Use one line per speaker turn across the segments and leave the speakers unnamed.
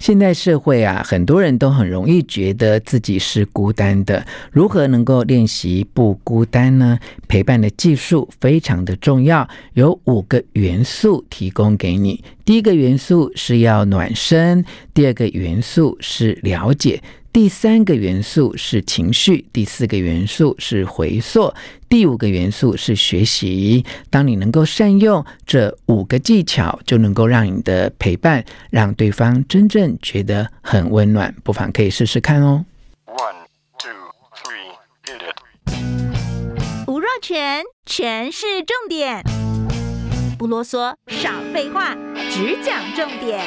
现代社会啊，很多人都很容易觉得自己是孤单的。如何能够练习不孤单呢？陪伴的技术非常的重要，有五个元素提供给你。第一个元素是要暖身，第二个元素是了解。第三个元素是情绪，第四个元素是回溯，第五个元素是学习。当你能够善用这五个技巧，就能够让你的陪伴让对方真正觉得很温暖。不妨可以试试看哦。One, two, three, hit
it. 吴若全，全是重点，不啰嗦，少废话，只讲重点。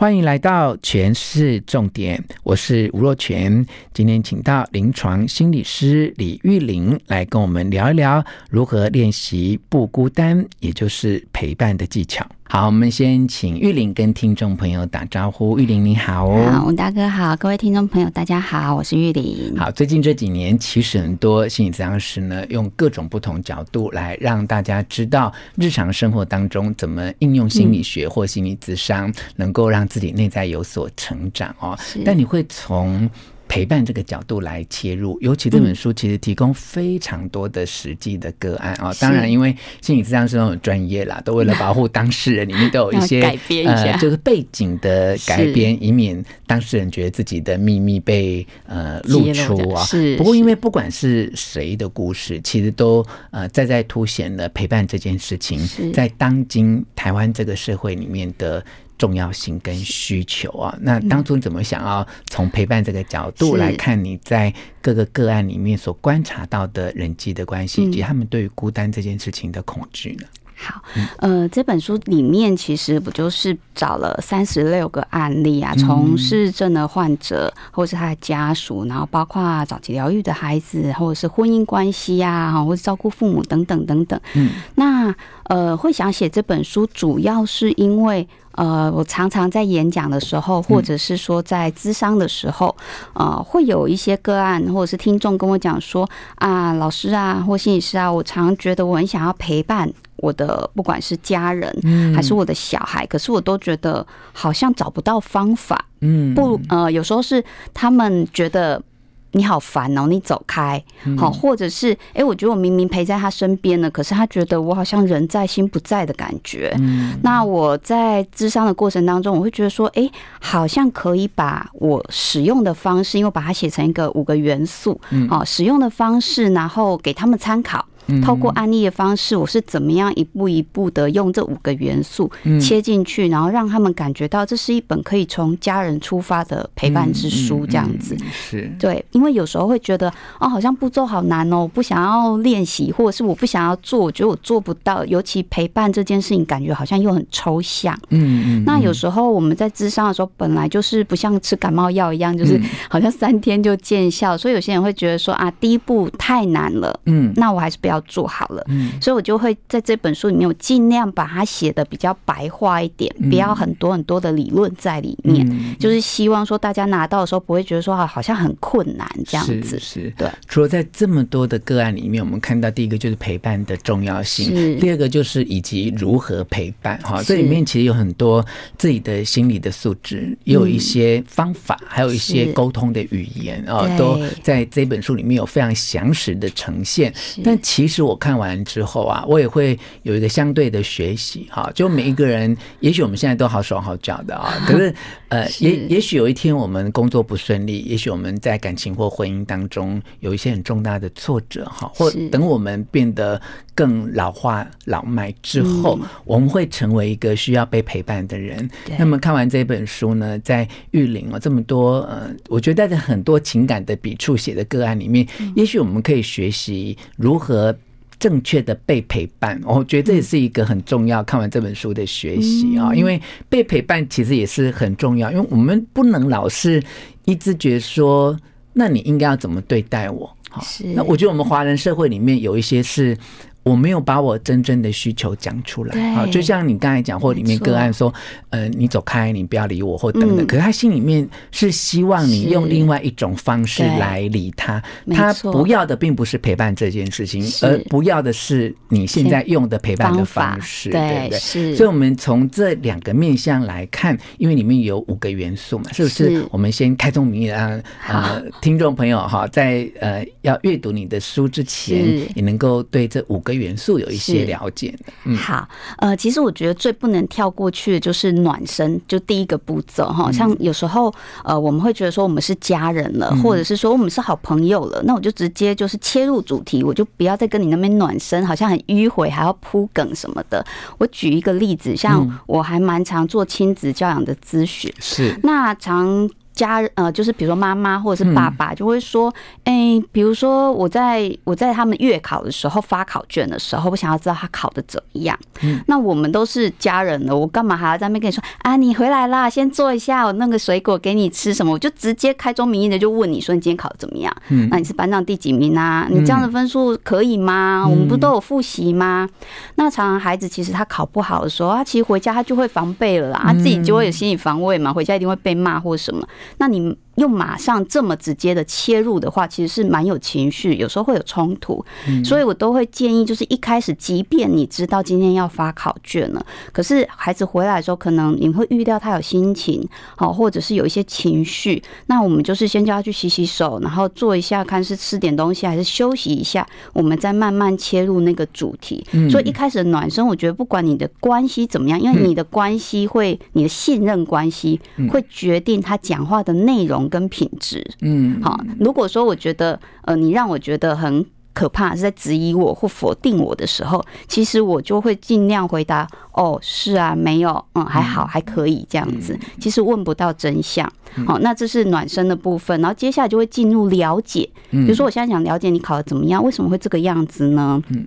欢迎来到全市重点，我是吴若权。今天请到临床心理师李玉玲来跟我们聊一聊如何练习不孤单，也就是陪伴的技巧。好，我们先请玉玲跟听众朋友打招呼。玉玲你好，
好，吴大哥好，各位听众朋友大家好，我是玉玲。
好，最近这几年其实很多心理咨询师呢，用各种不同角度来让大家知道日常生活当中怎么应用心理学或心理咨商，能够让自己内在有所成长哦。但你会从陪伴这个角度来切入，尤其这本书其实提供非常多的实际的个案啊、嗯。当然，因为心理咨商是很专业啦，都为了保护当事人，里面都有一些呃，就是背景的改编，以免当事人觉得自己的秘密被呃露出啊。是。不过，因为不管是谁的故事，其实都呃再再凸显了陪伴这件事情在当今台湾这个社会里面的。重要性跟需求啊，那当初你怎么想要从陪伴这个角度来看你在各个个案里面所观察到的人际的关系，以及他们对于孤单这件事情的恐惧呢？
好，呃，这本书里面其实不就是找了三十六个案例啊，从失智症的患者，或是他的家属，然后包括早期疗愈的孩子，或者是婚姻关系呀，哈，或者照顾父母等等等等。嗯，那呃，会想写这本书，主要是因为。呃，我常常在演讲的时候，或者是说在咨商的时候，呃，会有一些个案或者是听众跟我讲说啊，老师啊，或心理师啊，我常觉得我很想要陪伴我的，不管是家人还是我的小孩，可是我都觉得好像找不到方法。嗯，不，呃，有时候是他们觉得。你好烦哦，你走开，好，或者是哎、欸，我觉得我明明陪在他身边呢，可是他觉得我好像人在心不在的感觉。嗯，那我在智商的过程当中，我会觉得说，哎、欸，好像可以把我使用的方式，因为我把它写成一个五个元素，好，使用的方式，然后给他们参考。透过案例的方式，我是怎么样一步一步的用这五个元素切进去，然后让他们感觉到这是一本可以从家人出发的陪伴之书，这样子。是对，因为有时候会觉得哦，好像步骤好难哦，不想要练习，或者是我不想要做，我觉得我做不到。尤其陪伴这件事情，感觉好像又很抽象。嗯嗯。那有时候我们在咨商的时候，本来就是不像吃感冒药一样，就是好像三天就见效，所以有些人会觉得说啊，第一步太难了。嗯，那我还是不要。做好了，所以我就会在这本书里面，我尽量把它写的比较白话一点，不要很多很多的理论在里面，就是希望说大家拿到的时候不会觉得说啊，好像很困难这样子。是，对。
除了在这么多的个案里面，我们看到第一个就是陪伴的重要性，第二个就是以及如何陪伴哈。这里面其实有很多自己的心理的素质，也有一些方法，还有一些沟通的语言啊，都在这本书里面有非常详实的呈现。但其实。其实我看完之后啊，我也会有一个相对的学习哈。就每一个人，也许我们现在都好手好脚的啊，可是呃，也也许有一天我们工作不顺利，也许我们在感情或婚姻当中有一些很重大的挫折哈，或等我们变得更老化老迈之后，我们会成为一个需要被陪伴的人。那么看完这本书呢，在玉林啊这么多呃，我觉得在很多情感的笔触写的个案里面，也许我们可以学习如何。正确的被陪伴，我觉得这也是一个很重要。看完这本书的学习啊，因为被陪伴其实也是很重要，因为我们不能老是一直觉得说，那你应该要怎么对待我？好，那我觉得我们华人社会里面有一些是。我没有把我真正的需求讲出来，好，就像你刚才讲，或里面个案说，呃，你走开，你不要理我，或等等。可是他心里面是希望你用另外一种方式来理他，他不要的并不是陪伴这件事情，而不要的是你现在用的陪伴的方式，对不对？是。所以，我们从这两个面向来看，因为里面有五个元素嘛，是不是？我们先开宗明义啊呃听众朋友哈，在呃要阅读你的书之前，也能够对这五个。元素有一些了解的，嗯，
好，呃，其实我觉得最不能跳过去的就是暖身，就第一个步骤哈。像有时候，呃，我们会觉得说我们是家人了，或者是说我们是好朋友了，那我就直接就是切入主题，我就不要再跟你那边暖身，好像很迂回，还要铺梗什么的。我举一个例子，像我还蛮常做亲子教养的咨询，是那常。家呃，就是比如说妈妈或者是爸爸就会说，哎、嗯欸，比如说我在我在他们月考的时候发考卷的时候，我想要知道他考的怎么样。嗯，那我们都是家人了，我干嘛还要在那边跟你说啊？你回来啦，先坐一下，我弄个水果给你吃什么？我就直接开宗明义的就问你说，你今天考的怎么样？嗯，那你是班上第几名啊？你这样的分数可以吗？我们不都有复习吗？那常常孩子其实他考不好的时候，他其实回家他就会防备了啦，他自己就会有心理防卫嘛，回家一定会被骂或什么。那你又马上这么直接的切入的话，其实是蛮有情绪，有时候会有冲突，所以我都会建议，就是一开始，即便你知道今天要发考卷了，可是孩子回来的时候，可能你会预料他有心情，好，或者是有一些情绪，那我们就是先叫他去洗洗手，然后坐一下，看是吃点东西还是休息一下，我们再慢慢切入那个主题。所以一开始的暖身，我觉得不管你的关系怎么样，因为你的关系会，你的信任关系会决定他讲话的内容跟品质，嗯，好。如果说我觉得，呃，你让我觉得很可怕，是在质疑我或否定我的时候，其实我就会尽量回答，哦，是啊，没有，嗯，还好，还可以这样子。其实问不到真相，好，那这是暖身的部分，然后接下来就会进入了解。比如说，我现在想了解你考的怎么样，为什么会这个样子呢？嗯，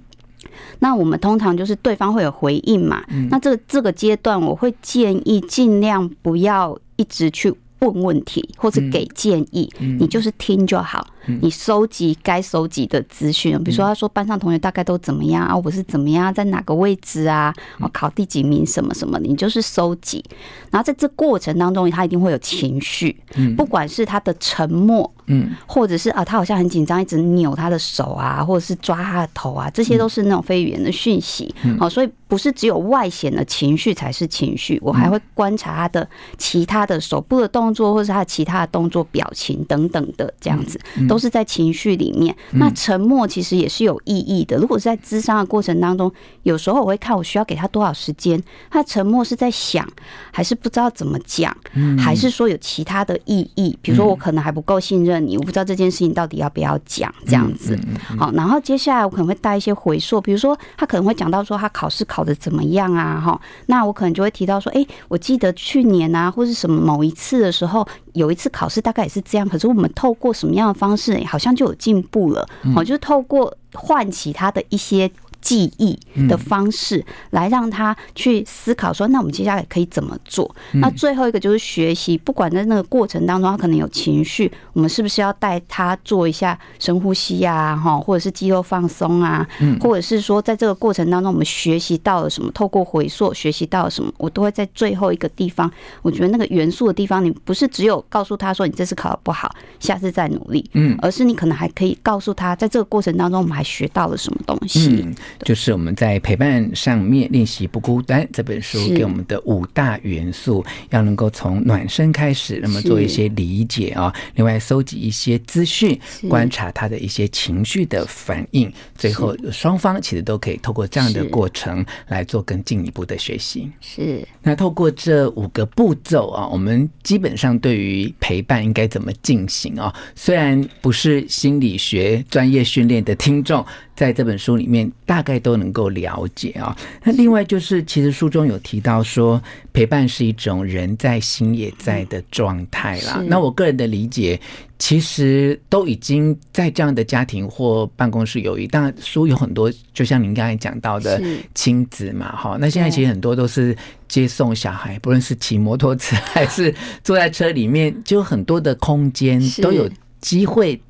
那我们通常就是对方会有回应嘛，那这个这个阶段，我会建议尽量不要一直去。问问题或者给建议，你就是听就好。你收集该收集的资讯，比如说他说班上同学大概都怎么样啊，我是怎么样，在哪个位置啊，我考第几名什么什么，你就是收集。然后在这过程当中，他一定会有情绪，不管是他的沉默，嗯，或者是啊，他好像很紧张，一直扭他的手啊，或者是抓他的头啊，这些都是那种非语言的讯息。好，所以不是只有外显的情绪才是情绪，我还会观察他的其他的手部的动作，或是他的其他的动作、表情等等的这样子。都是在情绪里面，那沉默其实也是有意义的。如果是在咨商的过程当中，有时候我会看我需要给他多少时间，他沉默是在想，还是不知道怎么讲，还是说有其他的意义？比如说我可能还不够信任你，我不知道这件事情到底要不要讲这样子。好，然后接下来我可能会带一些回溯，比如说他可能会讲到说他考试考的怎么样啊？哈，那我可能就会提到说，哎，我记得去年啊，或是什么某一次的时候，有一次考试大概也是这样，可是我们透过什么样的方式？是，好像就有进步了。好，就是透过唤起他的一些。记忆的方式来让他去思考，说那我们接下来可以怎么做？那最后一个就是学习，不管在那个过程当中他可能有情绪，我们是不是要带他做一下深呼吸啊？哈，或者是肌肉放松啊？或者是说在这个过程当中我们学习到了什么？透过回溯学习到了什么？我都会在最后一个地方，我觉得那个元素的地方，你不是只有告诉他说你这次考得不好，下次再努力，嗯，而是你可能还可以告诉他，在这个过程当中我们还学到了什么东西。就是我们在陪伴上面练习不孤单这本书给我们的五大元素，要能够从暖身开始，那么做一些理解啊，另外搜集一些资讯，观察他的一些情绪的反应，最后双方其实都可以透过这样的过程来做更进一步的学习。是，那透过这五个步骤啊，我们基本上对于陪伴应该怎么进行啊？虽然不是心理学专业训练的听众。
在这本书里面大概都能够了解啊。那另外就是，其实书中有提到说，陪伴是一种人在心也在的状态啦。那我个人的理解，其实都已经在这样的家庭或办公室有一，当然书有很多，就像您刚才讲到的亲子嘛，哈。那现在其实很多都是接送小孩，不论是骑摩托车还是坐在车里面，就很多的空间都有机会。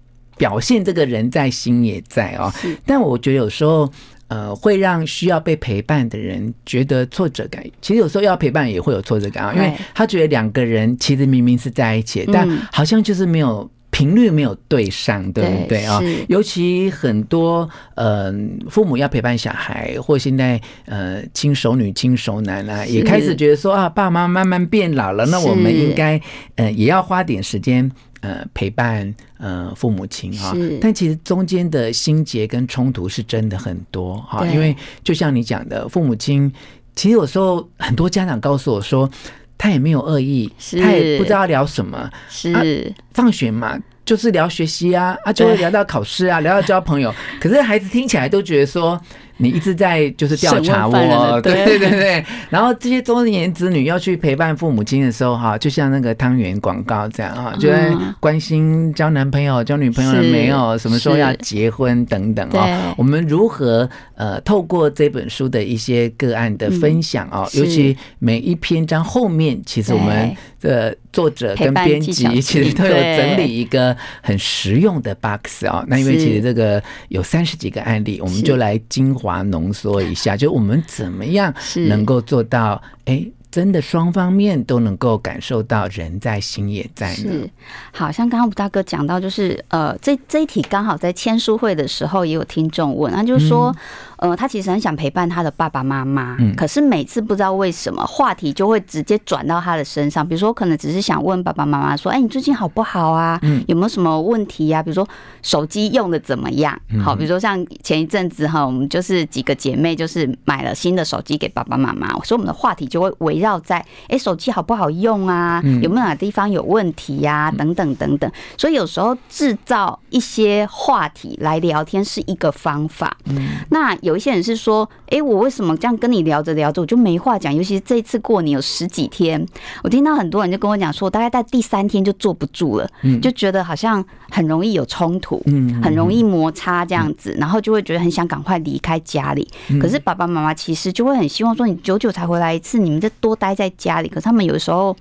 表现这个人在心也在哦，但我觉得有时候呃会让需要被陪伴的人觉得挫折感。其实有时候要陪伴也会有挫折感啊，因为他觉得两个人其实明明是在一起，但好像就是没有频率没有对上，对不对啊？尤其很多呃父母要陪伴小孩，或现在呃亲熟女亲熟男啊，也开始觉得说啊，爸妈慢慢变老了，那我们应该呃也要花点时间。呃，陪伴呃父母亲哈，但其实中间的心结跟冲突是真的很多哈，因为就像你讲的，父母亲其实有时候很多家长告诉我说，他也没有恶意，他也不知道聊什么，是、啊、放学嘛，就是聊学习啊，啊就会聊到考试啊，聊到交朋友，可是孩子听起来都觉得说。你一直在就是调查我，对对。对对。然后这些中年子女要去陪伴父母亲的时候，哈，就像那个汤圆广告这样哈，就在关心交男朋友、交女朋友了没有，什么时候要结婚等等哦。我们如何呃透过这本书的一些个案的分享哦，尤其每一篇章后面，其实我们的作者跟编辑其实都有整理一个很实用的 box 哦。那因为其实这个有三十几个案例，我们就来精华。浓缩一下，就我们怎么样能够做到？哎。真的，双方面都能够感受到人在心也在呢。
是，好像刚刚吴大哥讲到，就是呃，这这一题刚好在签书会的时候也有听众问，他就是说，呃，他其实很想陪伴他的爸爸妈妈，可是每次不知道为什么话题就会直接转到他的身上，比如说可能只是想问爸爸妈妈说，哎，你最近好不好啊？嗯有没有什么问题呀？比如说手机用的怎么样？好，比如说像前一阵子哈，我们就是几个姐妹就是买了新的手机给爸爸妈妈，所以我们的话题就会围。绕在哎，手机好不好用啊？有没有哪地方有问题呀？等等等等。所以有时候制造一些话题来聊天是一个方法。那有一些人是说，哎，我为什么这样跟你聊着聊着我就没话讲？尤其是这一次过年有十几天，我听到很多人就跟我讲说，大概在第三天就坐不住了，就觉得好像很容易有冲突，很容易摩擦这样子，然后就会觉得很想赶快离开家里。可是爸爸妈妈其实就会很希望说，你久久才回来一次，你们就多。多待在家里，可是他们有的时候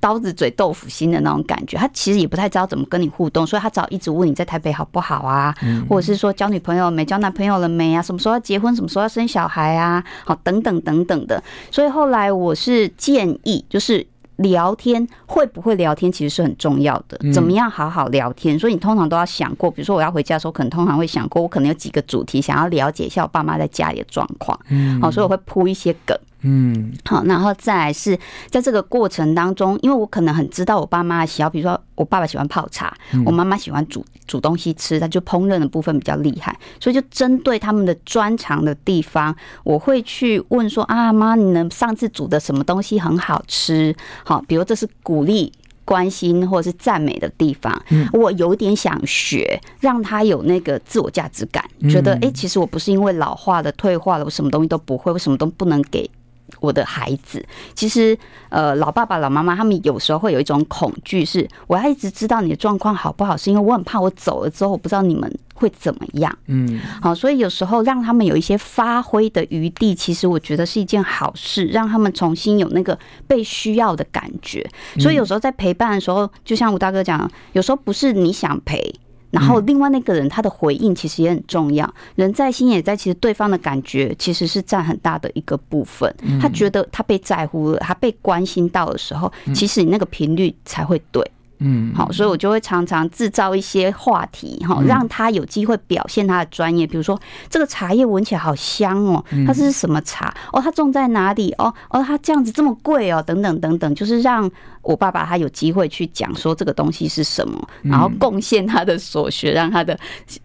刀子嘴豆腐心的那种感觉，他其实也不太知道怎么跟你互动，所以他只好一直问你在台北好不好啊，或者是说交女朋友没，交男朋友了没啊，什么时候要结婚，什么时候要生小孩啊，好等等等等的。所以后来我是建议，就是聊天会不会聊天其实是很重要的，怎么样好好聊天。所以你通常都要想过，比如说我要回家的时候，可能通常会想过，我可能有几个主题想要了解一下我爸妈在家里的状况，好，所以我会铺一些梗。嗯，好，然后再来是在这个过程当中，因为我可能很知道我爸妈的喜好，比如说我爸爸喜欢泡茶，我妈妈喜欢煮煮东西吃，他就烹饪的部分比较厉害，所以就针对他们的专长的地方，我会去问说啊，妈，你能上次煮的什么东西很好吃？好，比如这是鼓励、关心或者是赞美的地方，我有点想学，让他有那个自我价值感，觉得哎，其实我不是因为老化了、退化了，我什么东西都不会，我什么都不能给。我的孩子，其实呃，老爸爸、老妈妈他们有时候会有一种恐惧，是我要一直知道你的状况好不好，是因为我很怕我走了之后，我不知道你们会怎么样。嗯，好，所以有时候让他们有一些发挥的余地，其实我觉得是一件好事，让他们重新有那个被需要的感觉。所以有时候在陪伴的时候，就像吴大哥讲，有时候不是你想陪。然后，另外那个人他的回应其实也很重要。人在心也在，其实对方的感觉其实是占很大的一个部分。他觉得他被在乎了，他被关心到的时候，其实你那个频率才会对。嗯，好，所以我就会常常制造一些话题，哈，让他有机会表现他的专业。比如说，这个茶叶闻起来好香哦，它是什么茶？哦，它种在哪里？哦哦，它这样子这么贵哦，等等等等，就是让我爸爸他有机会去讲说这个东西是什么，然后贡献他的所学，让他的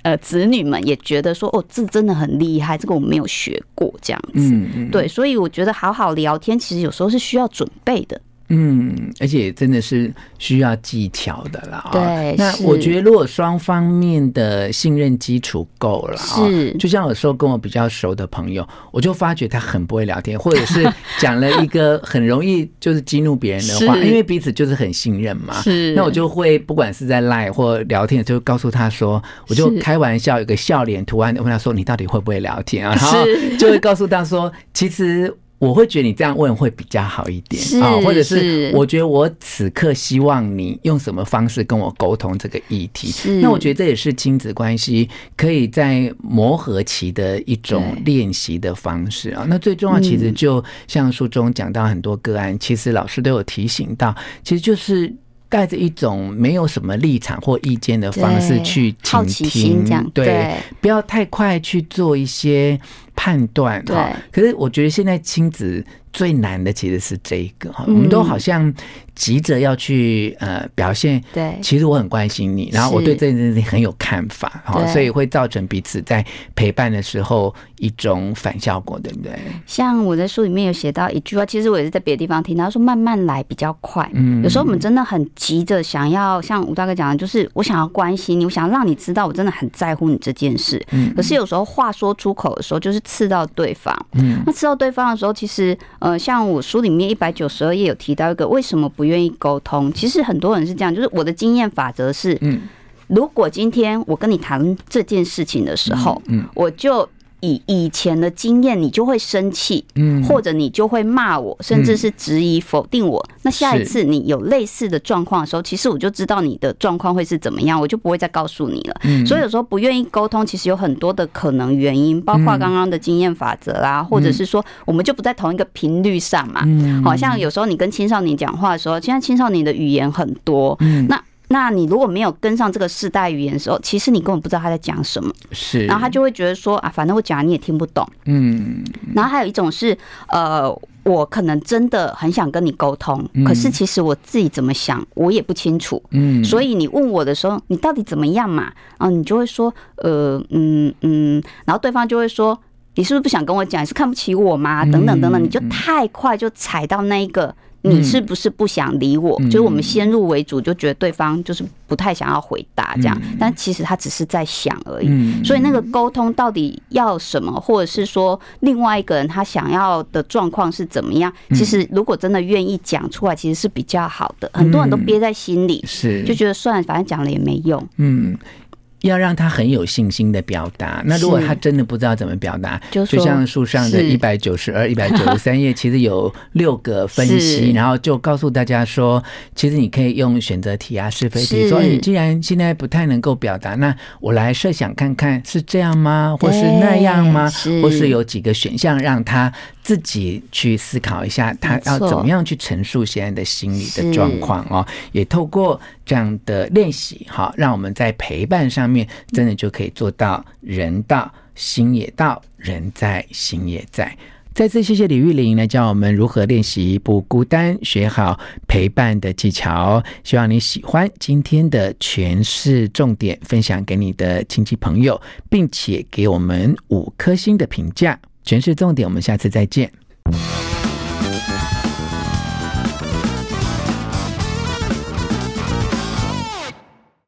呃子女们也觉得说，哦，这真的很厉害，这个我没有学过这样子。对，所以我觉得好好聊天，其实有时候是需要准备的。
嗯，而且真的是需要技巧的啦。
对，
那我觉得如果双方面的信任基础够了，
是，
就像有时候跟我比较熟的朋友，我就发觉他很不会聊天，或者是 讲了一个很容易就是激怒别人的话，因为彼此就是很信任嘛。是，那我就会不管是在 Line 或聊天，就告诉他说，我就开玩笑，有个笑脸图案，问他说：“你到底会不会聊天啊？”然后就会告诉他说：“其实。”我会觉得你这样问会比较好一点啊，或者是我觉得我此刻希望你用什么方式跟我沟通这个议题。那我觉得这也是亲子关系可以在磨合期的一种练习的方式啊。那最重要，其实就像书中讲到很多个案，其实老师都有提醒到，其实就是带着一种没有什么立场或意见的方式去倾听，对，不要太快去做一些。判断哈，可是我觉得现在亲子最难的其实是这一个哈，我们都好像急着要去呃表现，对，其实我很关心你，然后我对这件事情很有看法哈，所以会造成彼此在陪伴的时候一种反效果，对不对？
像我在书里面有写到一句话，其实我也是在别的地方听到说，慢慢来比较快。嗯，有时候我们真的很急着想要，像吴大哥讲的，就是我想要关心你，我想要让你知道我真的很在乎你这件事。嗯，可是有时候话说出口的时候，就是。刺到对方，嗯，那刺到对方的时候，其实，呃，像我书里面一百九十二页有提到一个为什么不愿意沟通。其实很多人是这样，就是我的经验法则是，嗯，如果今天我跟你谈这件事情的时候，嗯，我就。以以前的经验，你就会生气，嗯，或者你就会骂我，甚至是质疑、否定我。那下一次你有类似的状况的时候，其实我就知道你的状况会是怎么样，我就不会再告诉你了。所以有时候不愿意沟通，其实有很多的可能原因，包括刚刚的经验法则啦，或者是说我们就不在同一个频率上嘛。好像有时候你跟青少年讲话的时候，现在青少年的语言很多，那。那你如果没有跟上这个世代语言的时候，其实你根本不知道他在讲什么。是，然后他就会觉得说啊，反正我讲你也听不懂。嗯。然后还有一种是，呃，我可能真的很想跟你沟通，可是其实我自己怎么想，我也不清楚。嗯。所以你问我的时候，你到底怎么样嘛？然后你就会说，呃，嗯嗯，然后对方就会说，你是不是不想跟我讲？你是看不起我吗？等等等等，你就太快就踩到那一个。你是不是不想理我？就是我们先入为主，就觉得对方就是不太想要回答这样，但其实他只是在想而已。所以那个沟通到底要什么，或者是说另外一个人他想要的状况是怎么样？其实如果真的愿意讲出来，其实是比较好的。很多人都憋在心里，是就觉得算了，反正讲了也没用。嗯。
要让他很有信心的表达。那如果他真的不知道怎么表达，就像书上的一百九十二、一百九十三页，其实有六个分析，然后就告诉大家说，其实你可以用选择题啊、是非题，说你既然现在不太能够表达，那我来设想看看是这样吗？或是那样吗？或是有几个选项让他自己去思考一下，他要怎么样去陈述现在的心理的状况哦。也透过这样的练习，哈，让我们在陪伴上面真的就可以做到人到心也到，人在心也在。再次谢谢李玉玲来教我们如何练习不孤单，学好陪伴的技巧。希望你喜欢今天的诠释重点，分享给你的亲戚朋友，并且给我们五颗星的评价。诠释重点，我们下次再见。